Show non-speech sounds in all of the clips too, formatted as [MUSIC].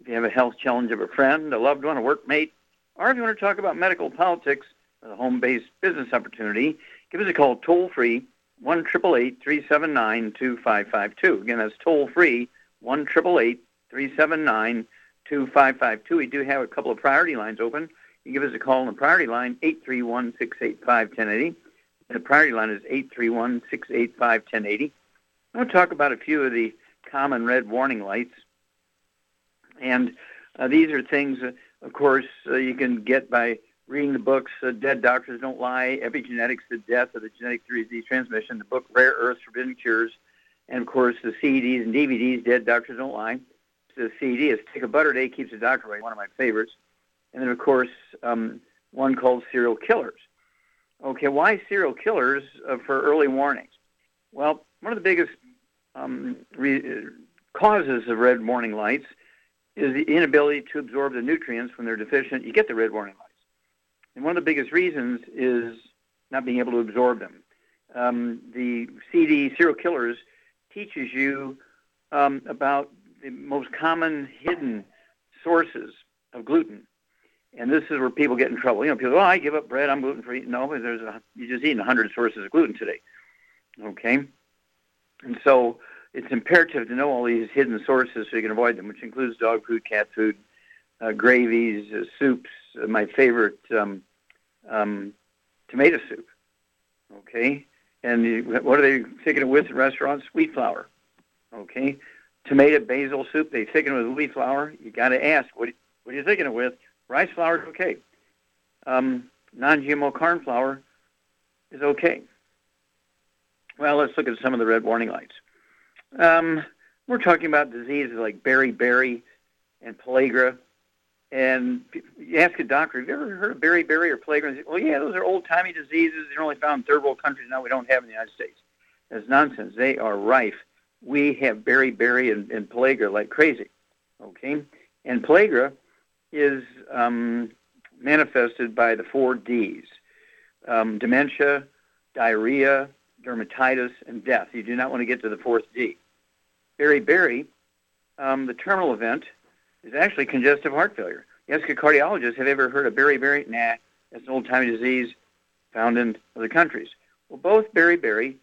if you have a health challenge of a friend, a loved one, a workmate, or if you want to talk about medical politics or the home-based business opportunity, give us a call toll-free, 1 379 2552 Again, that's toll-free, 1 379 2552. We do have a couple of priority lines open. You give us a call on the priority line, 831-685-1080. The priority line is 831-685-1080. I want to talk about a few of the common red warning lights. And uh, these are things, uh, of course, uh, you can get by reading the books, uh, Dead Doctors Don't Lie, Epigenetics, The Death of the Genetic Disease Transmission, the book Rare Earths, Forbidden Cures, and, of course, the CDs and DVDs, Dead Doctors Don't Lie the CD is Take a Butter Day Keeps the Doctor Away, one of my favorites. And then, of course, um, one called Serial Killers. Okay, why serial killers uh, for early warnings? Well, one of the biggest um, re- causes of red warning lights is the inability to absorb the nutrients when they're deficient. You get the red warning lights. And one of the biggest reasons is not being able to absorb them. Um, the CD Serial Killers teaches you um, about the most common hidden sources of gluten. And this is where people get in trouble. You know, people oh, I give up bread, I'm gluten free. No, there's a, you're just eating 100 sources of gluten today. Okay? And so it's imperative to know all these hidden sources so you can avoid them, which includes dog food, cat food, uh, gravies, uh, soups. Uh, my favorite, um, um, tomato soup. Okay? And you, what are they thicken it with in restaurants? Wheat flour. Okay? tomato basil soup. They thicken it with wheat flour. You got to ask, what, what are you thicken it with? Rice flour is okay. Um, non-GMO corn flour is okay. Well, let's look at some of the red warning lights. Um, we're talking about diseases like beriberi and pellagra. And you ask a doctor, have you ever heard of beriberi or pellagra? Say, well, yeah, those are old-timey diseases. They're only found in third world countries. Now we don't have in the United States. That's nonsense. They are rife we have beriberi and, and pellagra like crazy. Okay? And pellagra is um, manifested by the four Ds um, dementia, diarrhea, dermatitis, and death. You do not want to get to the fourth D. Beriberi, um, the terminal event, is actually congestive heart failure. You ask a cardiologist, have you ever heard of beriberi? Nah, that's an old-timey disease found in other countries. Well, both beriberi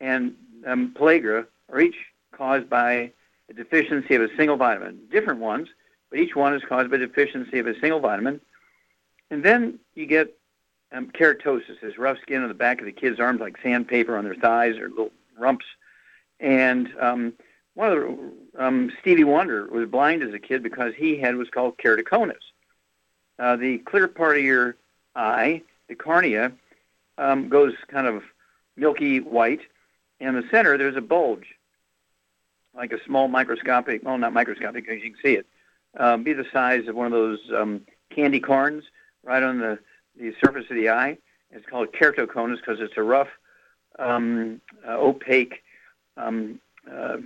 and um, pellagra are each caused by a deficiency of a single vitamin. Different ones, but each one is caused by a deficiency of a single vitamin. And then you get um, keratosis, this rough skin on the back of the kid's arms, like sandpaper on their thighs or little rumps. And um, one of the um, Stevie Wonder was blind as a kid because he had what's called keratoconus. Uh, the clear part of your eye, the cornea, um, goes kind of milky white, in the center there's a bulge like a small microscopic, well, not microscopic because you can see it, um, be the size of one of those um, candy corns right on the, the surface of the eye. It's called keratoconus because it's a rough, um, uh, opaque, um, uh,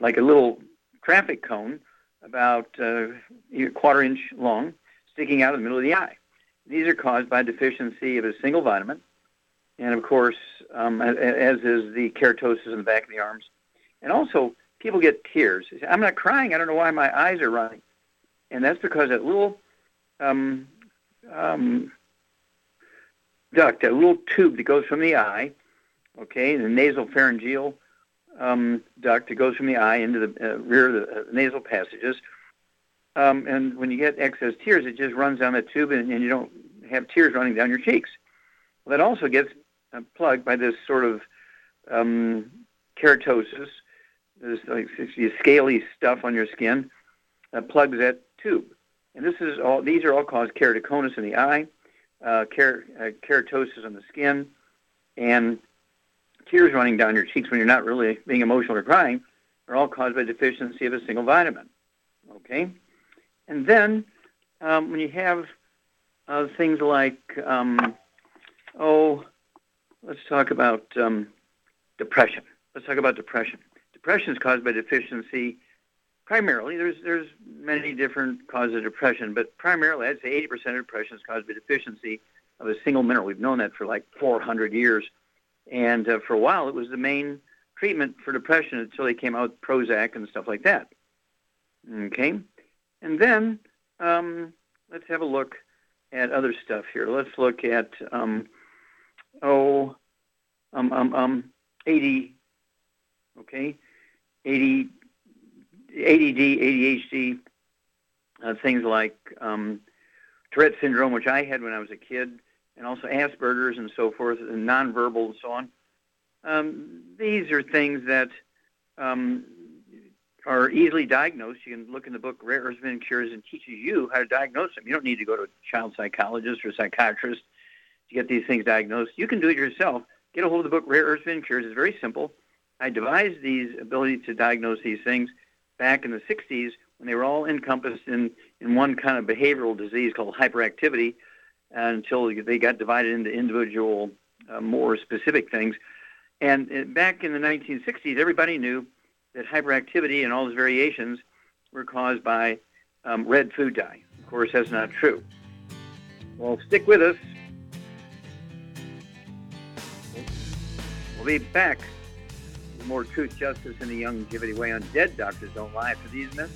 like a little traffic cone about uh, a quarter inch long, sticking out of the middle of the eye. These are caused by deficiency of a single vitamin, and of course, um, as is the keratosis in the back of the arms, and also, people get tears. Say, I'm not crying. I don't know why my eyes are running. And that's because that little um, um, duct, that little tube that goes from the eye, okay, the nasal pharyngeal um, duct that goes from the eye into the uh, rear of the uh, nasal passages. Um, and when you get excess tears, it just runs down the tube, and, and you don't have tears running down your cheeks. Well, that also gets uh, plugged by this sort of um, keratosis, this like scaly stuff on your skin that plugs that tube. And this is all; these are all caused keratoconus in the eye, uh, ker- uh, keratosis on the skin, and tears running down your cheeks when you're not really being emotional or crying are all caused by deficiency of a single vitamin. Okay, and then um, when you have uh, things like um, oh, let's talk about um, depression. Let's talk about depression. Depression is caused by deficiency. Primarily, there's there's many different causes of depression, but primarily, I'd say 80% of depression is caused by deficiency of a single mineral. We've known that for like 400 years, and uh, for a while, it was the main treatment for depression until they came out with Prozac and stuff like that. Okay, and then um, let's have a look at other stuff here. Let's look at um, oh um um um 80 okay 80 ADD, ADHD, uh, things like um, Tourette syndrome, which I had when I was a kid, and also Asperger's and so forth, and nonverbal and so on. Um, these are things that um, are easily diagnosed. You can look in the book Rare Earths Forbidden Cures and teaches you how to diagnose them. You don't need to go to a child psychologist or psychiatrist to get these things diagnosed. You can do it yourself. Get a hold of the book Rare Earths Forbidden Cures. It's very simple. I devised these ability to diagnose these things back in the 60s when they were all encompassed in, in one kind of behavioral disease called hyperactivity until they got divided into individual, uh, more specific things. And uh, back in the 1960s, everybody knew that hyperactivity and all its variations were caused by um, red food dye. Of course, that's not true. Well, stick with us. We'll be back with more truth, justice, and the longevity way on Dead Doctors Don't Lie for these myths.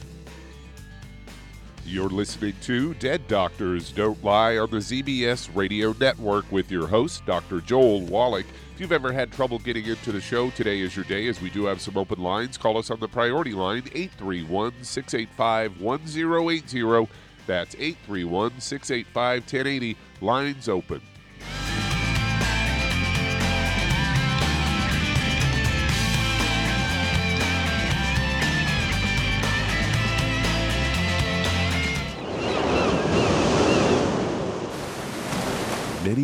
You're listening to Dead Doctors Don't Lie on the ZBS Radio Network with your host, Dr. Joel Wallach. If you've ever had trouble getting into the show, today is your day as we do have some open lines. Call us on the priority line, 831 685 1080. That's 831 685 1080. Lines open.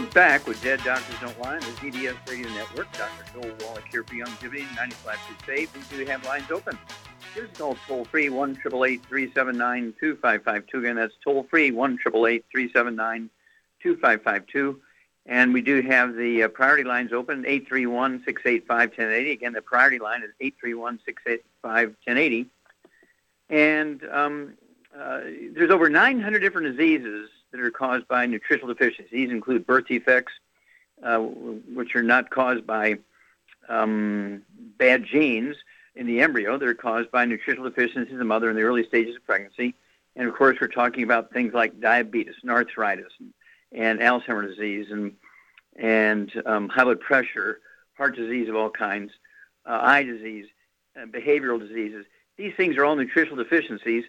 Back with Dead Doctors Don't Lie on the ZBS Radio Network. Dr. Joel Wallach here for Young Youngevity, 95 to save. We do have lines open. Give us a call toll free, 1 379 2552. Again, that's toll free, 1 379 2552. And we do have the uh, priority lines open, 831 685 1080. Again, the priority line is 831 685 1080. And um, uh, there's over 900 different diseases that are caused by nutritional deficiencies. These include birth defects, uh, which are not caused by um, bad genes in the embryo. They're caused by nutritional deficiencies in the mother in the early stages of pregnancy. And of course, we're talking about things like diabetes and arthritis and, and Alzheimer's disease and and um, high blood pressure, heart disease of all kinds, uh, eye disease, uh, behavioral diseases. These things are all nutritional deficiencies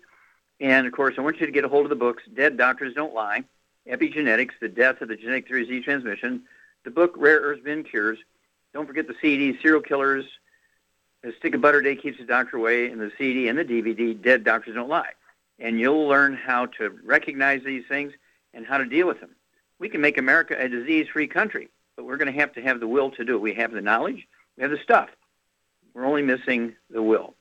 and of course, I want you to get a hold of the books Dead Doctors Don't Lie, Epigenetics, The Death of the Genetic Theory of Disease Transmission, the book Rare Earths Forbidden Cures. Don't forget the CD, Serial Killers, A Stick of Butter Day Keeps the Doctor Away, and the CD and the DVD, Dead Doctors Don't Lie. And you'll learn how to recognize these things and how to deal with them. We can make America a disease-free country, but we're going to have to have the will to do it. We have the knowledge, we have the stuff. We're only missing the will.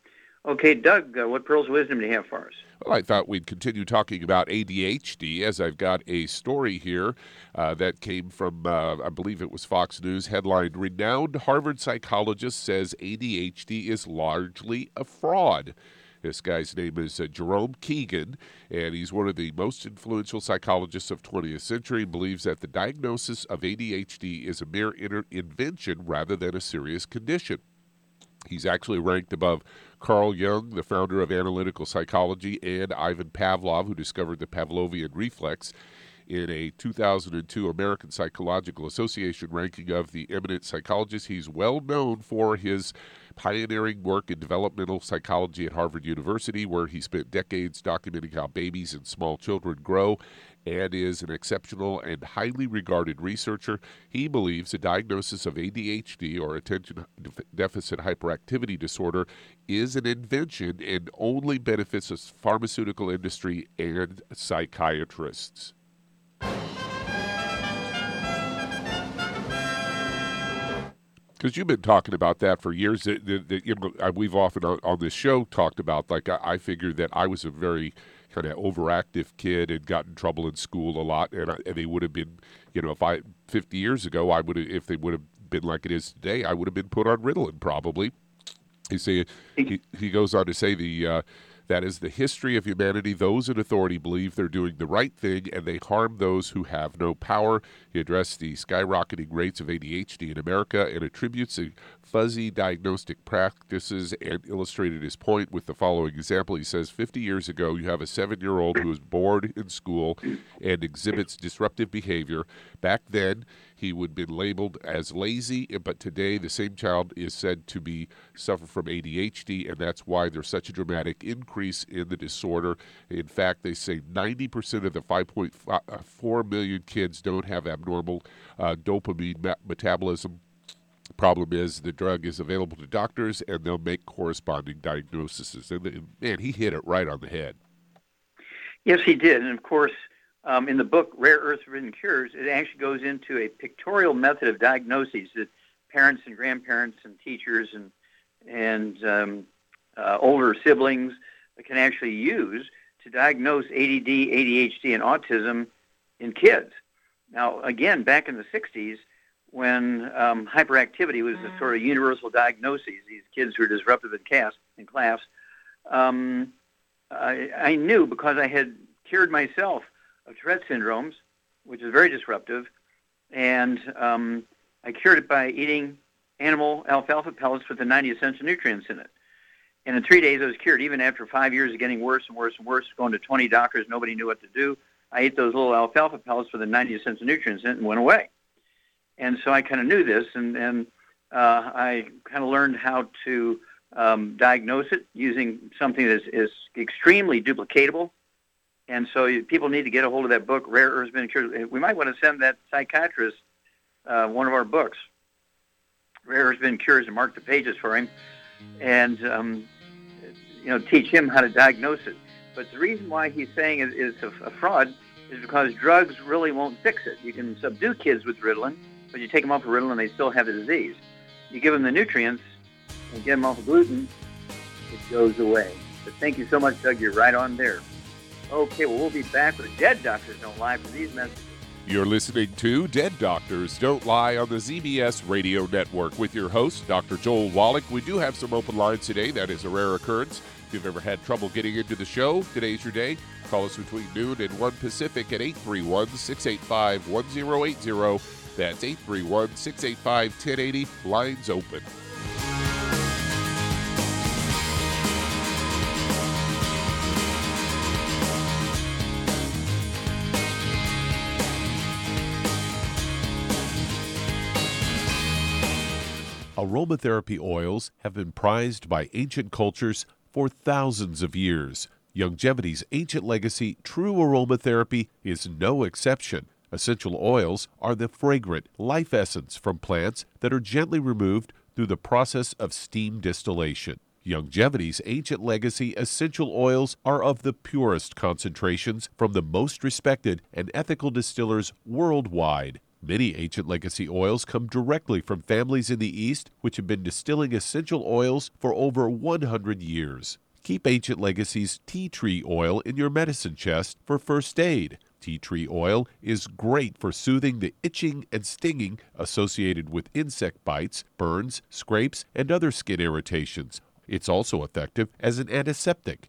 Okay, Doug, uh, what pearls of wisdom do you have for us? Well, I thought we'd continue talking about ADHD as I've got a story here uh, that came from, uh, I believe it was Fox News, headlined Renowned Harvard psychologist says ADHD is largely a fraud. This guy's name is uh, Jerome Kagan, and he's one of the most influential psychologists of 20th century. Believes that the diagnosis of ADHD is a mere invention rather than a serious condition. He's actually ranked above Carl Jung, the founder of analytical psychology, and Ivan Pavlov, who discovered the Pavlovian reflex in a 2002 American Psychological Association ranking of the eminent psychologists. He's well known for his pioneering work in developmental psychology at Harvard University, where he spent decades documenting how babies and small children grow and is an exceptional and highly regarded researcher. He believes a diagnosis of ADHD or attention deficit hyperactivity disorder is an invention and only benefits the pharmaceutical industry and psychiatrists. Because you've been talking about that for years. That, that, that, you know, we've often on, on, this show talked about. Like I, I figured that I was a very kind of overactive kid and got in trouble in school a lot, and, I, and they would have been, you know, if I 50 years ago, I would have, if they would have been like it is today, I would have been put on Ritalin probably. He say he, he goes on to say the uh, that is the history of humanity. Those in authority believe they're doing the right thing and they harm those who have no power. He addressed the skyrocketing rates of ADHD in America and attributes fuzzy diagnostic practices and illustrated his point with the following example. He says 50 years ago, you have a seven year old who is bored in school and exhibits disruptive behavior. Back then, he would been labeled as lazy, but today the same child is said to be suffer from ADHD, and that's why there's such a dramatic increase in the disorder. In fact, they say 90% of the 5.4 million kids don't have abnormal uh, dopamine metabolism problem is the drug is available to doctors and they'll make corresponding diagnoses. And man, he hit it right on the head. Yes, he did. And of course, um, in the book Rare Earth Forbidden Cures, it actually goes into a pictorial method of diagnoses that parents and grandparents and teachers and and um, uh, older siblings can actually use to diagnose ADD, ADHD, and autism in kids. Now, again, back in the 60s, when um, hyperactivity was a sort of mm. universal diagnosis, these kids who are disruptive in class, in class um, I, I knew because I had cured myself of Tourette syndromes, which is very disruptive, and um, I cured it by eating animal alfalfa pellets with the 90 essential nutrients in it. And in three days, I was cured. Even after five years of getting worse and worse and worse, going to 20 doctors, nobody knew what to do. I ate those little alfalfa pellets with the 90 essential nutrients in it and went away and so I kind of knew this, and and uh, I kind of learned how to um, diagnose it using something that is, is extremely duplicatable. And so people need to get a hold of that book, Rare Earths Forbidden Cures. We might want to send that psychiatrist uh, one of our books, Rare Earths Forbidden Cures, and mark the pages for him, and um, you know teach him how to diagnose it. But the reason why he's saying it is a, a fraud is because drugs really won't fix it. You can subdue kids with Ritalin, but you take them off of Ritalin, they still have the disease. You give them the nutrients and get them off of gluten, it goes away. But thank you so much, Doug. You're right on there. Okay, well, we'll be back with Dead Doctors Don't Lie for these messages. You're listening to Dead Doctors Don't Lie on the ZBS Radio Network with your host, Dr. Joel Wallach. We do have some open lines today. That is a rare occurrence. If you've ever had trouble getting into the show, today's your day. Call us between noon and 1 Pacific at 831 685 1080. That's 831 685 1080. Lines open. Aromatherapy oils have been prized by ancient cultures for thousands of years. Youngevity's ancient legacy, true aromatherapy, is no exception. Essential oils are the fragrant life essence from plants that are gently removed through the process of steam distillation. Youngevity's ancient legacy essential oils are of the purest concentrations from the most respected and ethical distillers worldwide. Many ancient legacy oils come directly from families in the East which have been distilling essential oils for over 100 years. Keep Ancient Legacy's tea tree oil in your medicine chest for first aid. Tea tree oil is great for soothing the itching and stinging associated with insect bites, burns, scrapes, and other skin irritations. It's also effective as an antiseptic.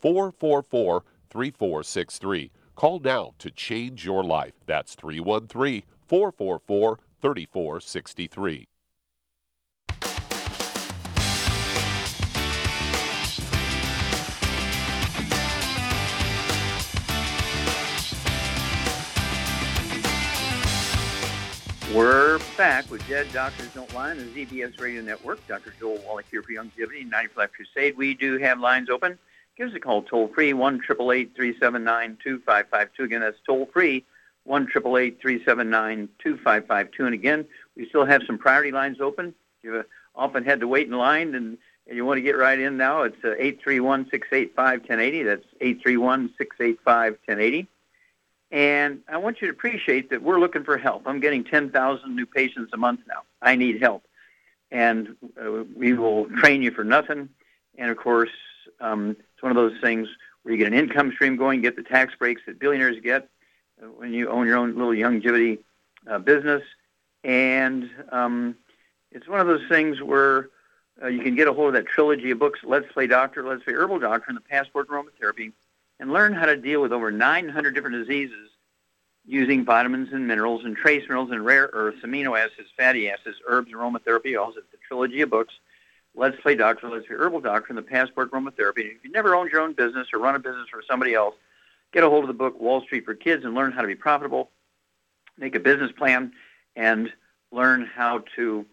444 3463. Call now to change your life. That's 313 444 3463. We're back with Dead Doctors Don't Lie on the ZBS Radio Network. Dr. Joel Wallach here for 90 for Life Crusade. We do have lines open. Give us a call toll free, 1 379 2552. Again, that's toll free, 1 379 2552. And again, we still have some priority lines open. You've often had to wait in line and, and you want to get right in now. It's uh, 831 685 1080. That's 831 685 1080. And I want you to appreciate that we're looking for help. I'm getting 10,000 new patients a month now. I need help. And uh, we will train you for nothing. And of course, um, it's one of those things where you get an income stream going, get the tax breaks that billionaires get uh, when you own your own little Youngevity uh, business. And um, it's one of those things where uh, you can get a hold of that trilogy of books, Let's Play Doctor, Let's Play Herbal Doctor, and the Passport Aromatherapy and learn how to deal with over 900 different diseases using vitamins and minerals and trace minerals and rare earths, amino acids, fatty acids, herbs, aromatherapy. Also, the trilogy of books. Let's Play Doctor, Let's Be Herbal Doctor, and the Passport Aromatherapy. If you've never owned your own business or run a business for somebody else, get a hold of the book Wall Street for Kids and learn how to be profitable, make a business plan, and learn how to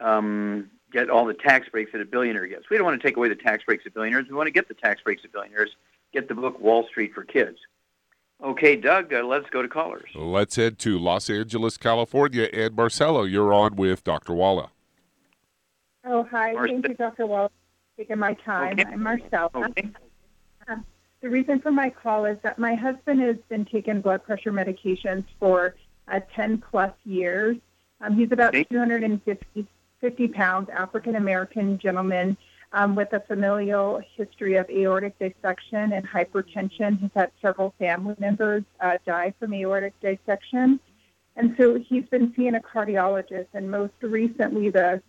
um, get all the tax breaks that a billionaire gets. We don't want to take away the tax breaks of billionaires. We want to get the tax breaks of billionaires. Get the book Wall Street for Kids. Okay, Doug, uh, let's go to callers. Let's head to Los Angeles, California. And Marcelo, you're on with Dr. Wallach. Oh, hi. Thank you, Dr. Wallach, for taking my time. Okay. I'm Marcella. Okay. Uh, the reason for my call is that my husband has been taking blood pressure medications for uh, 10 plus years. Um, he's about okay. 250 50 pounds, African American gentleman um, with a familial history of aortic dissection and hypertension. He's had several family members uh, die from aortic dissection. And so he's been seeing a cardiologist, and most recently, the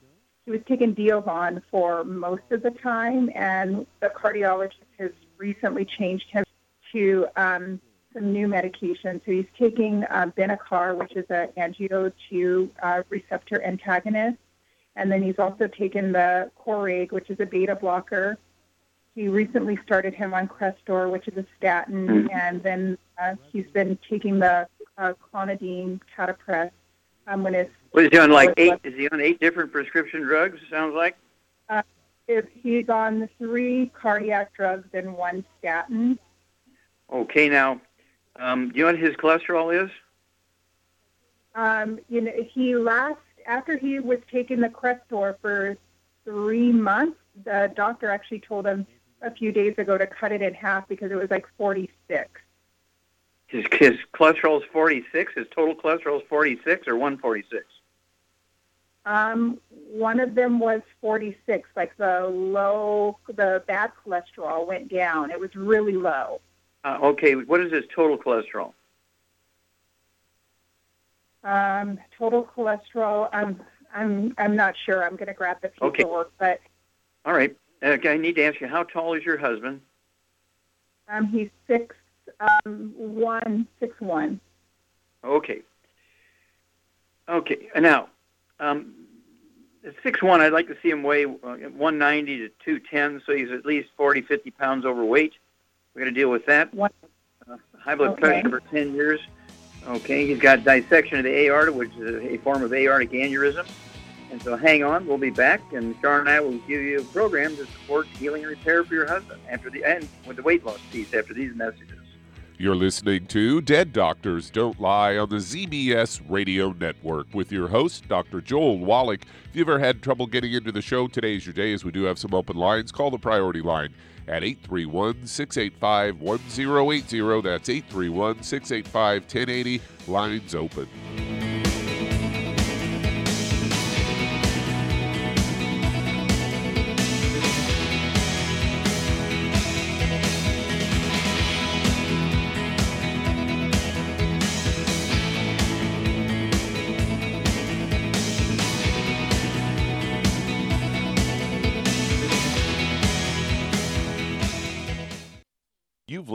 he was taking Diovan for most of the time, and the cardiologist has recently changed him to um, some new medication. So he's taking uh, Benicar, which is an angio-2 uh, receptor antagonist, and then he's also taken the Coreg, which is a beta blocker. He recently started him on Crestor, which is a statin, mm-hmm. and then uh, he's been taking the uh, clonidine Catapres um, when his. What is he on? Like eight? Is he on eight different prescription drugs? Sounds like. Uh, if he's on three cardiac drugs and one statin. Okay, now, um, do you know what his cholesterol is? Um, you know, he last after he was taking the Crestor for three months, the doctor actually told him a few days ago to cut it in half because it was like 46. His, his cholesterol is 46. His total cholesterol is 46 or 146. Um, one of them was 46. Like the low, the bad cholesterol went down. It was really low. Uh, okay, what is his total cholesterol? Um, total cholesterol. I'm I'm I'm not sure. I'm going to grab the paperwork, okay. but. All right. Okay, I need to ask you, how tall is your husband? Um, he's six um, one six one. Okay. Okay. Now, um, six one. I'd like to see him weigh uh, 190 to 210, so he's at least 40, 50 pounds overweight. We're going to deal with that. Uh, high blood okay. pressure for 10 years. Okay, he's got dissection of the aorta, which is a form of aortic aneurysm. And so hang on, we'll be back, and Char and I will give you a program to support healing and repair for your husband after the and with the weight loss piece after these messages. You're listening to Dead Doctors Don't Lie on the ZBS Radio Network with your host, Dr. Joel Wallach. If you've ever had trouble getting into the show, today's your day as we do have some open lines. Call the priority line at 831 685 1080. That's 831 685 1080. Lines open.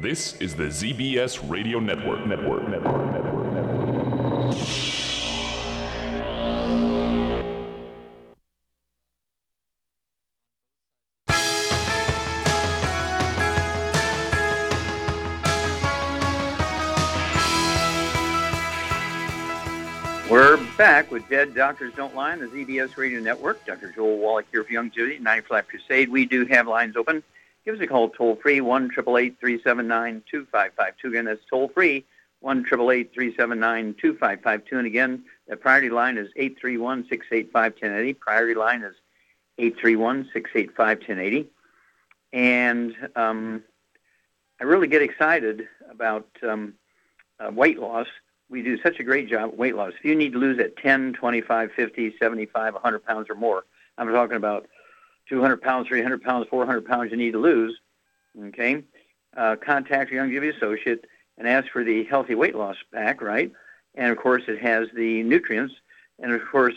This is the ZBS Radio Network. Network. Network. Network. Network. We're back with Dead Doctors Don't Lie on the ZBS Radio Network. Dr. Joel Wallach here for Youngevity, 95 Crusade. We do have lines open. Give us a call toll free, 1 379 2552. Again, that's toll free, 1 379 2552. And again, the priority line is 831 685 1080. Priority line is 831 685 1080. And um, I really get excited about um, uh, weight loss. We do such a great job at weight loss. If you need to lose at 10, 25, 50, 75, 100 pounds or more, I'm talking about 200 pounds, 300 pounds, 400 pounds you need to lose, okay, uh, contact your Youngevity associate and ask for the healthy weight loss pack, right? And of course, it has the nutrients. And of course,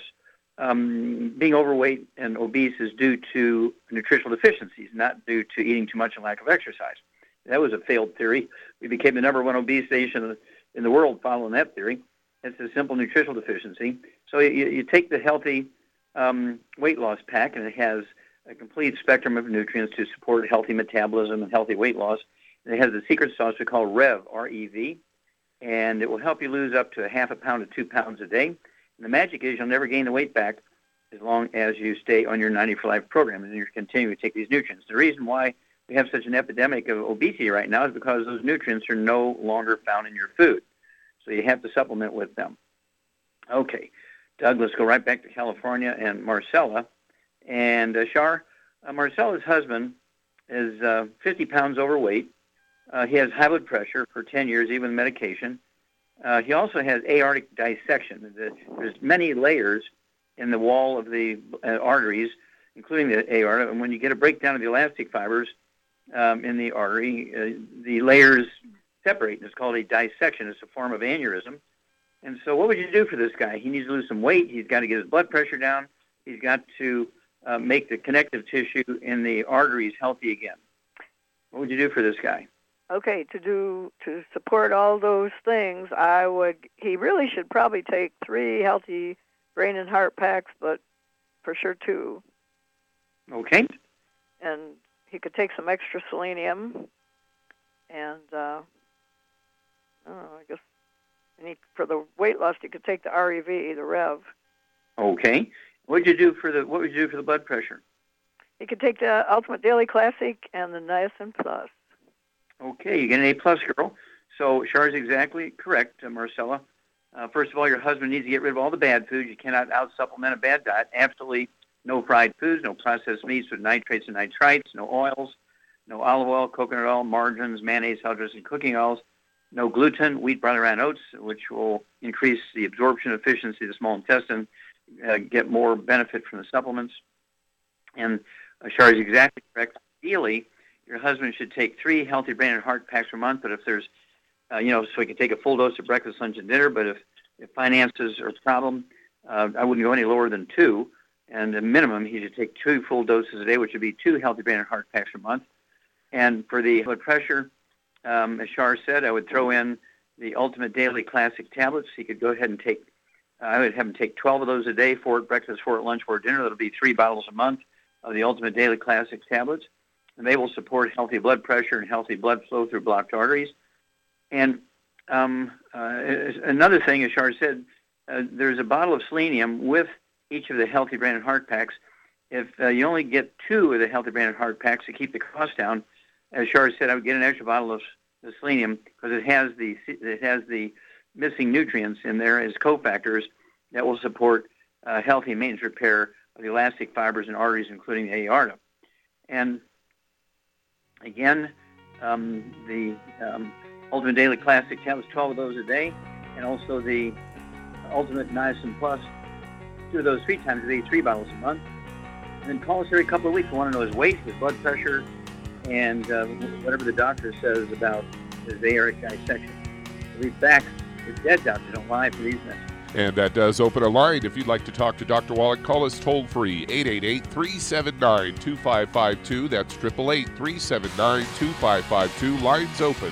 um, being overweight and obese is due to nutritional deficiencies, not due to eating too much and lack of exercise. That was a failed theory. We became the number one obese nation in the world following that theory. It's a simple nutritional deficiency. So you, you take the healthy um, weight loss pack, and it has a complete spectrum of nutrients to support healthy metabolism and healthy weight loss. And it has the secret sauce we call REV, R-E-V, and it will help you lose up to a half a pound to two pounds a day. And the magic is you'll never gain the weight back as long as you stay on your 90 for Life program and you're continuing to take these nutrients. The reason why we have such an epidemic of obesity right now is because those nutrients are no longer found in your food. So you have to supplement with them. Okay, Doug, let's go right back to California and Marcella. And uh, Char, uh, Marcella's husband is uh, 50 pounds overweight. Uh, he has high blood pressure for 10 years, even medication. Uh, he also has aortic dissection. There's many layers in the wall of the uh, arteries, including the aorta. And when you get a breakdown of the elastic fibers um, in the artery, uh, the layers separate. and It's called a dissection. It's a form of aneurysm. And so, what would you do for this guy? He needs to lose some weight. He's got to get his blood pressure down. He's got to uh, make the connective tissue in the arteries healthy again. What would you do for this guy? Okay, to do to support all those things, I would. He really should probably take three healthy brain and heart packs, but for sure two. Okay. And he could take some extra selenium, and uh, oh, I guess, and he, for the weight loss, he could take the REV, the Rev. Okay. What would you do for the What would you do for the blood pressure? You could take the Ultimate Daily Classic and the Niacin Plus. Okay, you get an A plus, girl. So Char is exactly correct, uh, Marcella. Uh, first of all, your husband needs to get rid of all the bad foods. You cannot out supplement a bad diet. Absolutely no fried foods, no processed meats with nitrates and nitrites, no oils, no olive oil, coconut oil, margarines, mayonnaise, hydrogen, cooking oils, no gluten, wheat, barley, rye, and oats, which will increase the absorption efficiency of the small intestine, uh, get more benefit from the supplements. And uh, Char is exactly correct. Ideally, your husband should take three healthy brain and heart packs per month. But if there's, uh, you know, so he can take a full dose of breakfast, lunch, and dinner. But if, if finances are a problem, uh, I wouldn't go any lower than two. And the minimum, he should take two full doses a day, which would be two healthy brain and heart packs per month. And for the blood pressure, um, as Char said, I would throw in the Ultimate Daily Classic tablets. He could go ahead and take, I would have them take 12 of those a day, four at breakfast, four at lunch, four at dinner. That'll be three bottles a month of the Ultimate Daily Classic tablets. And they will support healthy blood pressure and healthy blood flow through blocked arteries. And um, uh, another thing, as Char said, uh, there's a bottle of selenium with each of the Healthy Brain and Heart packs. If uh, you only get two of the Healthy Brain and Heart packs to keep the cost down, as Char said, I would get an extra bottle of selenium because it has the it has the missing nutrients in there as cofactors that will support uh, healthy maintenance repair of the elastic fibers and arteries, including the aorta. And again, um, the um, Ultimate Daily Classic tablets, 12 of those a day, and also the Ultimate Niacin Plus, two of those three times a day, three bottles a month. And then call us every couple of weeks. We want to know his weight, his blood pressure, and uh, whatever the doctor says about his aortic dissection. We'll be back Don't Lie. And that does open a line. If you'd like to talk to Dr. Wallach, call us toll free 888 379 2552. That's 888 379 2552. Lines open.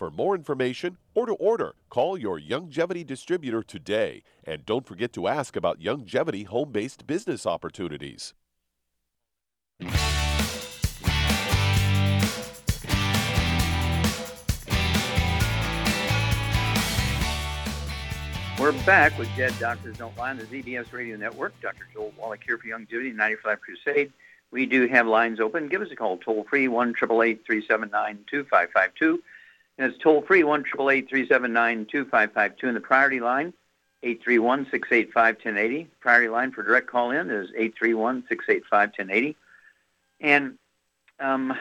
For more information or to order, call your Youngevity distributor today. And don't forget to ask about Youngevity home based business opportunities. We're back with Dead Doctors Don't Lie on the ZBS Radio Network. Dr. Joel Wallach here for Youngevity 95 Crusade. We do have lines open. Give us a call toll free, 1 379 2552. And it's toll free, 1 379 2552. And the priority line, 831 685 1080. Priority line for direct call in is 831 685 1080. And um,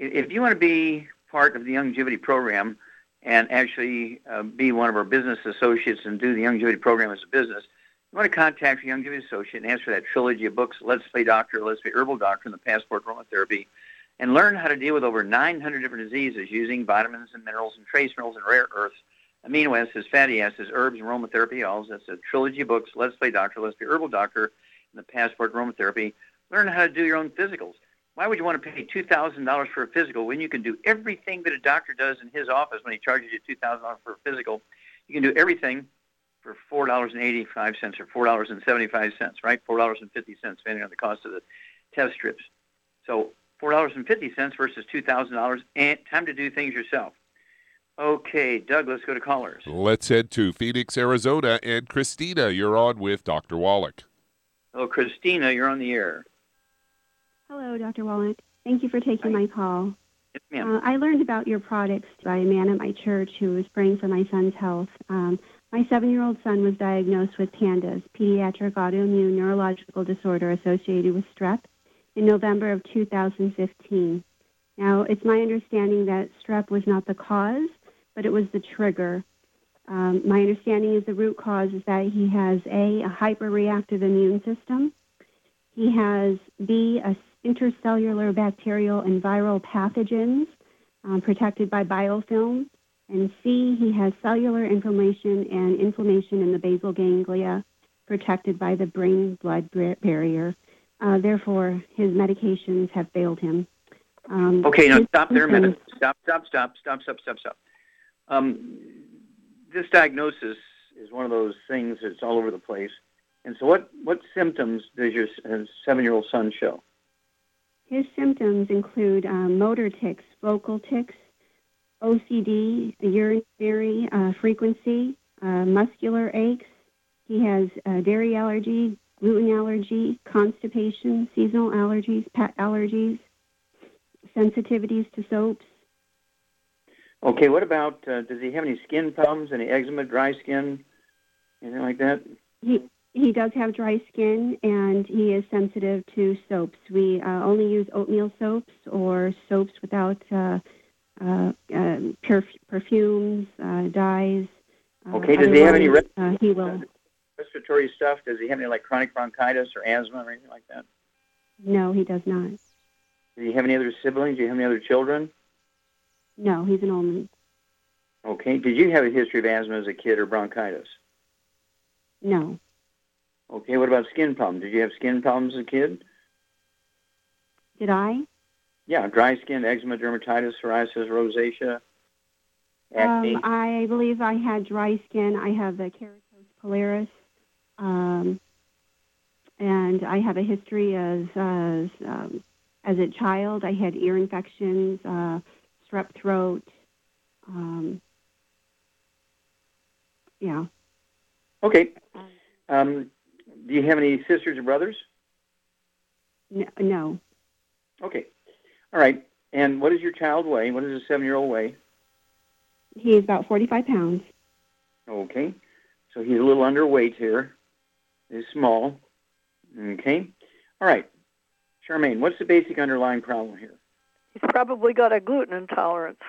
if you want to be part of the Youngevity program and actually uh, be one of our business associates and do the Youngevity program as a business, you want to contact your Youngevity associate and for that trilogy of books, Let's Play Doctor, Let's Play Herbal Doctor, and the Passport Aromatherapy, and learn how to deal with over 900 different diseases using vitamins and minerals and trace minerals and rare earths, amino acids, fatty acids, herbs, and aromatherapy oils. That's a trilogy of books, Let's Play Doctor, Let's Play Herbal Doctor, and the Passport Aromatherapy. Learn how to do your own physicals. why would you want to pay $2,000 for a physical when you can do everything that a doctor does in his office when he charges you $2,000 for a physical? You can do everything for $4.85 or $4.75, right? $4.50 depending on the cost of the test strips. So $4.50 versus $2,000 and time to do things yourself. Okay, Doug, let's go to callers. Let's head to Phoenix, Arizona. And Christina, you're on with Dr. Wallach. Hello, Christina, you're on the air. Hello, Dr. Wallach. Thank you for taking Hi. my call. Yes, ma'am. Uh, I learned about your products by a man at my church who was praying for my son's health. Um, my seven-year-old son was diagnosed with PANDAS, pediatric autoimmune neurological disorder associated with strep, in November of 2015. Now, it's my understanding that strep was not the cause, but it was the trigger. Um, my understanding is the root cause is that he has A, a hyperreactive immune system. He has B, a intercellular bacterial and viral pathogens um, protected by biofilm. And C, he has cellular inflammation and inflammation in the basal ganglia protected by the brain-blood barrier. Uh, therefore, his medications have failed him. Um, Okay, now stop there a minute. Stop, stop, stop, stop, stop, stop, stop. Um, this diagnosis is one of those things that's all over the place. And so, what, what symptoms does your seven-year-old son show? His symptoms include um, motor tics, vocal tics, OCD, urinary uh, frequency, uh, muscular aches. He has uh, dairy allergy, gluten allergy, constipation, seasonal allergies, pet allergies, sensitivities to soaps. Okay, what about, uh, does he have any skin problems, any eczema, dry skin, anything like that? He he does have dry skin and he is sensitive to soaps. We uh, only use oatmeal soaps or soaps without uh, uh, um, perf- perfumes, uh, dyes. Uh, Okay, does he have any uh, he will. Respiratory stuff? Does he have any like chronic bronchitis or asthma or anything like that? No, he does not. Does he have any other siblings? Do you have any other children? No, he's an only. Okay, did you have a history of asthma as a kid or bronchitis? No, Okay, what about skin problems? Did you have skin problems as a kid? did I? Yeah, dry skin, eczema, dermatitis, psoriasis, rosacea, acne. Um, I believe I had dry skin. I have the keratosis pilaris, um, and I have a history as as, um, as a child. I had ear infections, uh, strep throat. Um, yeah, okay. Um, do you have any sisters or brothers? no, no. Okay. All right. And what does your child weigh? What does a seven-year-old weigh? He's about forty-five pounds. Okay. So he's a little underweight here. He's small. Okay. All right. Charmaine, what's the basic underlying problem here? He's probably got a gluten intolerance.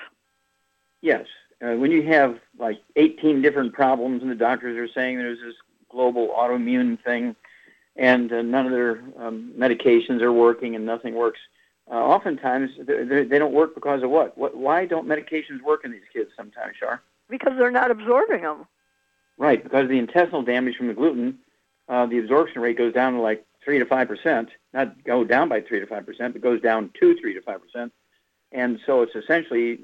Yes. Uh, when you have like 18 different problems and the doctors are saying there's this global autoimmune thing and uh, none of their um, medications are working and nothing works, uh, oftentimes they, they they don't work because of what? what? Why don't medications work in these kids sometimes, Char? Because they're not absorbing them. Right, because of the intestinal damage from the gluten, uh, the absorption rate goes down to like three to five percent. Not go down by three to five percent, but goes down to three to five percent. And so it's essentially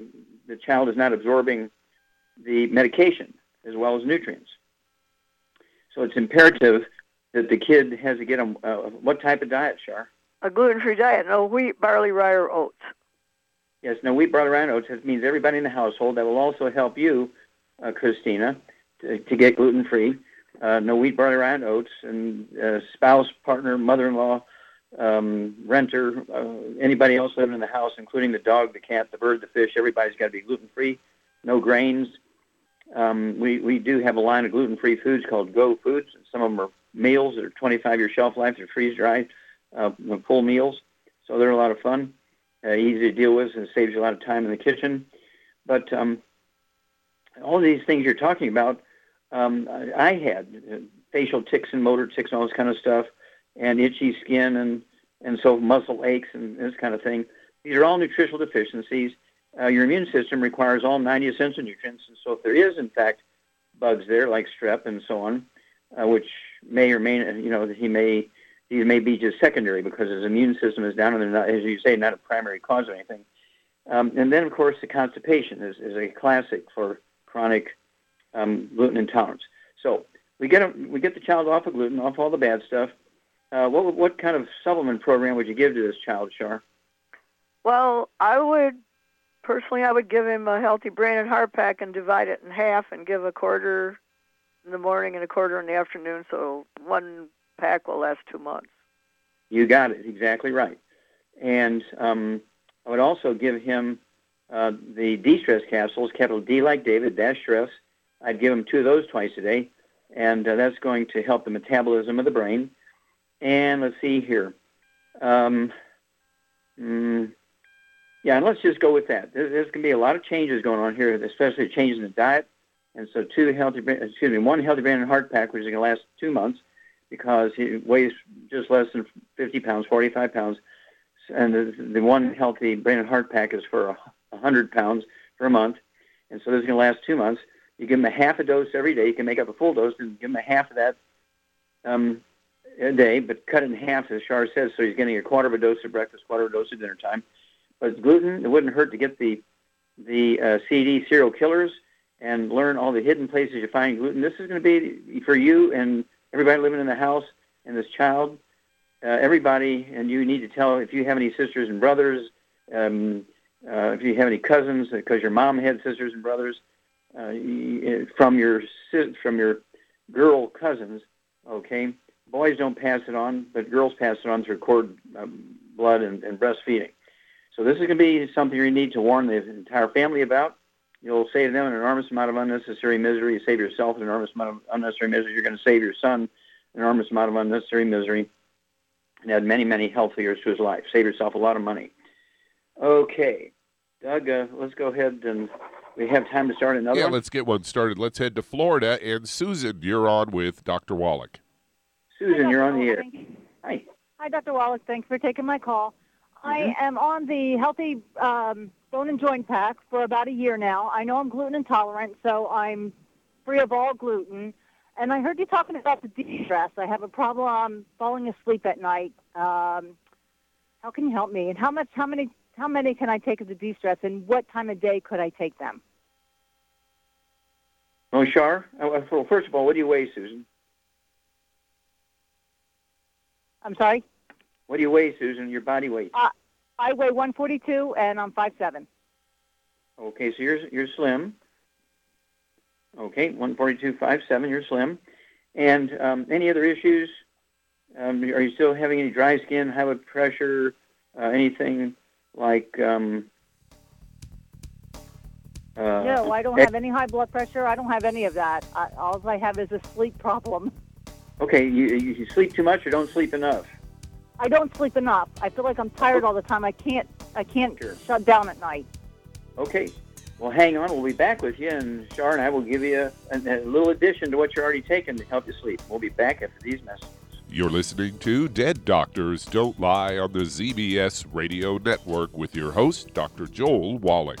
the child is not absorbing the medication as well as nutrients. So it's imperative that the kid has to get a uh, what type of diet, Char? A gluten-free diet, no wheat, barley, rye, or oats. Yes, no wheat, barley, rye, and oats that means everybody in the household. That will also help you, uh, Christina, to, to get gluten free. Uh, no wheat, barley, rye, and oats, and uh, spouse, partner, mother-in-law, um, renter, uh, anybody else living in the house, including the dog, the cat, the bird, the fish. Everybody's got to be gluten free. No grains. Um, we we do have a line of gluten free foods called Go Foods. Some of them are meals that are 25 year shelf life. They're freeze dried, uh, full meals, so they're a lot of fun uh, easy to deal with and saves you a lot of time in the kitchen. But um, all these things you're talking about, um, I, had uh, facial tics and motor tics and all this kind of stuff, and itchy skin and and so muscle aches and this kind of thing. These are all nutritional deficiencies. Uh, your immune system requires all 90 essential nutrients, and so if there is in fact bugs there like strep and so on, uh, which may or may not, you know, he may he may be just secondary because his immune system is down and they're not, as you say, not a primary cause of anything. Um, and then, of course, the constipation is, is a classic for chronic um, gluten intolerance. So we get a, we get the child off of gluten, off all the bad stuff. Uh, what what kind of supplement program would you give to this child, Char? Well, I would personally, I would give him a healthy brain and heart pack and divide it in half and give a quarter in the morning and a quarter in the afternoon. So one pack will last two months. You got it exactly right. And um, I would also give him uh, the D-Stress capsules, capital D like David, dash stress. I'd give him two of those twice a day, and uh, that's going to help the metabolism of the brain. And let's see here. Um, mm, yeah, and let's just go with that. There's, there's going to be a lot of changes going on here, especially changes in the diet. And so, two healthy, excuse me, one healthy brain and heart pack, which is going to last two months, because he weighs just less than 50 pounds, 45 pounds, and the, the one healthy brain and heart pack is for 100 pounds a month, and so this is going to last two months. You give him a half a dose every day. You can make up a full dose and give him a half of that um, a day, but cut it in half, as Char says, so he's getting a quarter of a dose at breakfast, quarter of a dose at dinner time. But gluten, it wouldn't hurt to get the the uh, CD Cereal Killers and learn all the hidden places you find gluten. This is going to be for you and everybody living in the house and this child. Uh, everybody, and you need to tell if you have any sisters and brothers, um, uh, if you have any cousins, because your mom had sisters and brothers, uh, from your from your girl cousins. Okay, boys don't pass it on, but girls pass it on through cord um, blood and, and breastfeeding. So this is going to be something you need to warn the entire family about. You'll save them an enormous amount of unnecessary misery. You save yourself an enormous amount of unnecessary misery. You're going to save your son an enormous amount of unnecessary misery and add many, many health years to his life. Save yourself a lot of money. Okay. Doug, uh, let's go ahead and we have time to start another yeah, one. let's get one started. Let's head to Florida. And Susan, you're on with Dr. Wallach. Susan, you're on the air. Hi. Hi, Dr. Wallach. Thanks for taking my call. I Mm-hmm. am on the healthy um, bone and joint pack for about a year now. I know I'm gluten intolerant, so I'm free of all gluten. And I heard you talking about the D-Stress. I have a problem falling asleep at night. Um, how can you help me? And how much? How many? How many can I take of the D-Stress? And what time of day could I take them? Oh, Char? Uh, well, first of all, what do you weigh, Susan? I'm sorry. What do you weigh, Susan? Your body weight? Uh, I weigh 142 and I'm 5'7". Okay, so you're you're slim. Okay, 142, 57, you're slim. And um, any other issues? Um, are you still having any dry skin, high blood pressure, uh, anything like? Um, uh, no, I don't have any high blood pressure. I don't have any of that. I, all I have is a sleep problem. Okay, you, you sleep too much or don't sleep enough? I don't sleep enough. I feel like I'm tired all the time. I can't. I can't Sure. shut down at night. Okay. Well, hang on. We'll be back with you, and Char and I will give you a, a little addition to what you're already taking to help you sleep. We'll be back after these messages. You're listening to Dead Doctors Don't Lie on the ZBS Radio Network with your host, Dr. Joel Wallach.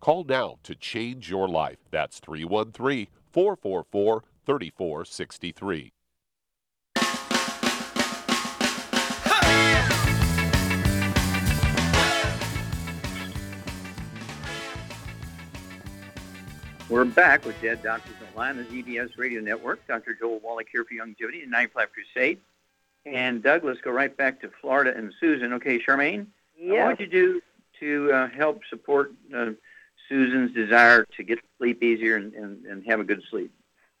Call now to change your life. That's 313 444 3463. We're back with Dead Doctors Don't Lie, the ZBS Radio Network. Dr. Joel Wallach here for Youngevity and Nine Flat Crusade. And Doug, let's go right back to Florida and Susan. Okay, Charmaine, Yes. what would you do to uh, help support uh, Susan's desire to get to sleep easier and, and, and have a good sleep?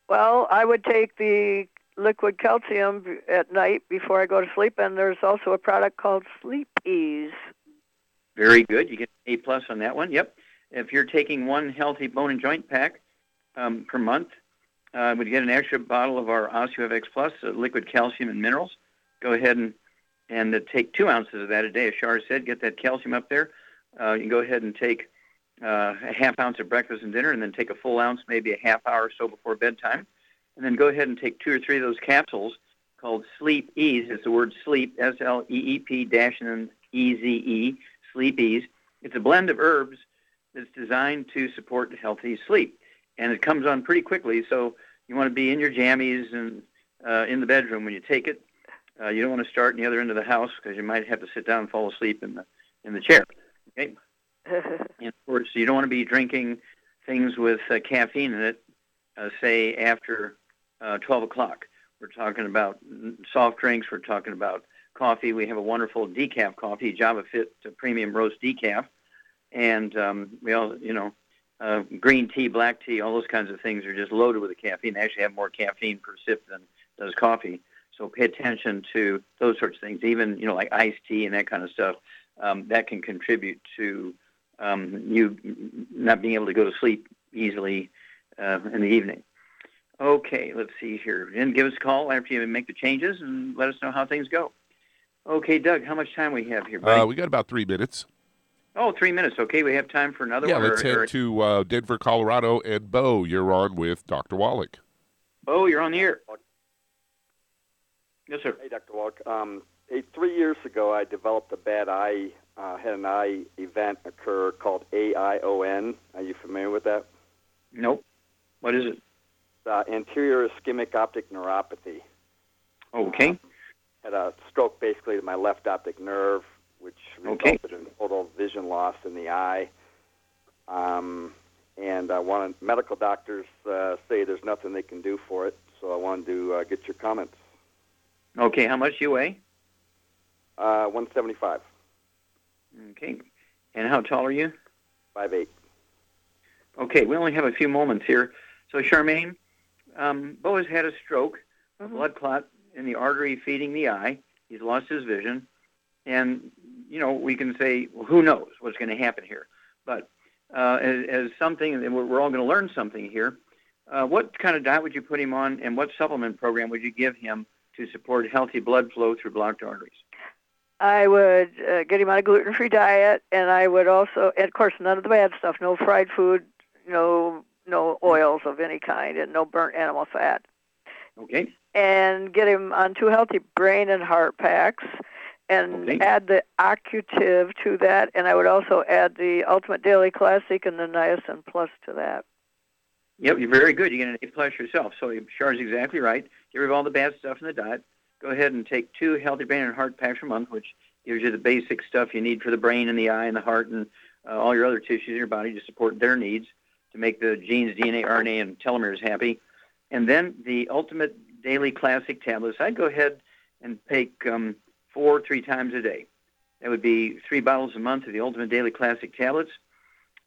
Well, I would take the liquid calcium at night before I go to sleep, and there's also a product called Sleep Ease. Very good. You get A plus on that one. Yep. If you're taking one healthy bone and joint pack um, per month, uh, would get an extra bottle of our OsteoFX Plus, uh, liquid calcium and minerals. Go ahead and and uh, take two ounces of that a day. As Char said, get that calcium up there. Uh, you can go ahead and take uh, a half ounce of breakfast and dinner, and then take a full ounce, maybe a half hour or so before bedtime, and then go ahead and take two or three of those capsules called Sleep-EZE. It's the word sleep, S L E E P dash and then E Z E, Sleep-EZE. It's a blend of herbs that's designed to support healthy sleep, and it comes on pretty quickly. So you want to be in your jammies and uh, in the bedroom when you take it. Uh, you don't want to start in the other end of the house because you might have to sit down and fall asleep in the in the chair. Okay, and [LAUGHS] of course you don't want to be drinking things with uh, caffeine in it. Uh, say after uh, 12 o'clock. We're talking about soft drinks. We're talking about coffee. We have a wonderful decaf coffee, Java Fit uh, Premium Roast Decaf, and um, we all, you know, uh, green tea, black tea, all those kinds of things are just loaded with the caffeine. They actually have more caffeine per sip than does coffee. So pay attention to those sorts of things. Even you know, like iced tea and that kind of stuff, um, that can contribute to um, you not being able to go to sleep easily uh, in the evening. Okay, let's see here. And give us a call after you make the changes and let us know how things go. Okay, Doug, how much time we have here, buddy? Uh, we got about three minutes. oh, three minutes. Okay, we have time for another Yeah, one. let's or- or- head to uh, Denver, Colorado. And Bo, you're on with Dr. Wallach. Oh, you're on the air. Yes, sir. Hey, Dr. Walk. Um, eight, three years ago, I developed a bad eye, uh, had an eye event occur called AION. Are you familiar with that? Nope. What is it? Uh, anterior ischemic optic neuropathy. Okay. Had a stroke basically to my left optic nerve, which Okay. resulted in total vision loss in the eye. Um, and I one of medical doctors uh, say there's nothing they can do for it. So I wanted to uh, get your comments. Okay, how much you weigh? Uh, 175. Okay. And how tall are you? Five eight. Okay, we only have a few moments here. So, Charmaine, um, Bo has had a stroke, a blood clot in the artery feeding the eye. He's lost his vision. And, you know, we can say, well, who knows what's going to happen here? But uh, as, as something, and we're, we're all going to learn something here, uh, what kind of diet would you put him on, and what supplement program would you give him to support healthy blood flow through blocked arteries? I would uh, get him on a gluten-free diet, and I would also, and of course, none of the bad stuff. No fried food, no no oils of any kind, and no burnt animal fat. Okay. And get him on two healthy brain and heart packs, and Okay. add the Occutive to that. And I would also add the Ultimate Daily Classic and the Niacin Plus to that. Yep, you're very good. You get an A plus yourself. So Char's exactly right. Get rid of all the bad stuff in the diet. Go ahead and take two healthy brain and heart packs a month, which gives you the basic stuff you need for the brain and the eye and the heart and uh, all your other tissues in your body to support their needs to make the genes, DNA, RNA, and telomeres happy. And then the ultimate daily classic tablets. I'd go ahead and take um, four, three times a day. That would be three bottles a month of the ultimate daily classic tablets.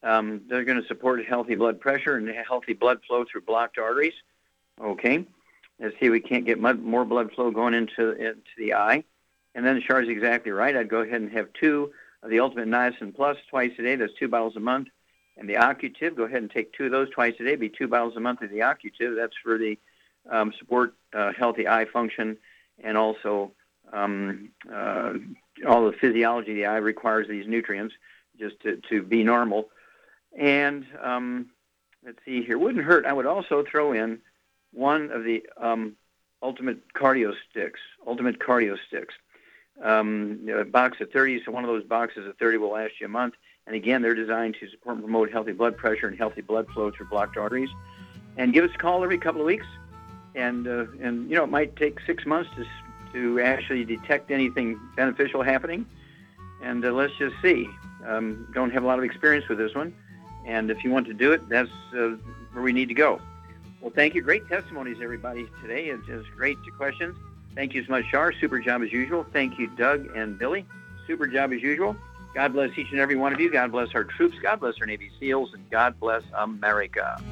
Um, they're going to support healthy blood pressure and healthy blood flow through blocked arteries. Okay. Let's see, we can't get more blood flow going into into the eye. And then Char's exactly right. I'd go ahead and have two of the Ultimate Niacin Plus twice a day. That's two bottles a month. And the Occutive, go ahead and take two of those twice a day. Be two bottles a month of the Occutive. That's for the um, support uh, healthy eye function and also um, uh, all the physiology of the eye requires these nutrients just to, to be normal. And um, let's see here, wouldn't hurt. I would also throw in one of the um, ultimate cardio sticks, ultimate cardio sticks. Um, a box of 30, so one of those boxes of 30 will last you a month. And again, they're designed to support and promote healthy blood pressure and healthy blood flow through blocked arteries. And give us a call every couple of weeks. And, uh, and you know, it might take six months to, to actually detect anything beneficial happening. And uh, let's just see. Um, don't have a lot of experience with this one. And if you want to do it, that's uh, where we need to go. Well, thank you. Great testimonies, everybody, today. It's just great questions. Thank you so much, Char. Super job as usual. Thank you, Doug and Billy. Super job as usual. God bless each and every one of you. God bless our troops. God bless our Navy SEALs. And God bless America.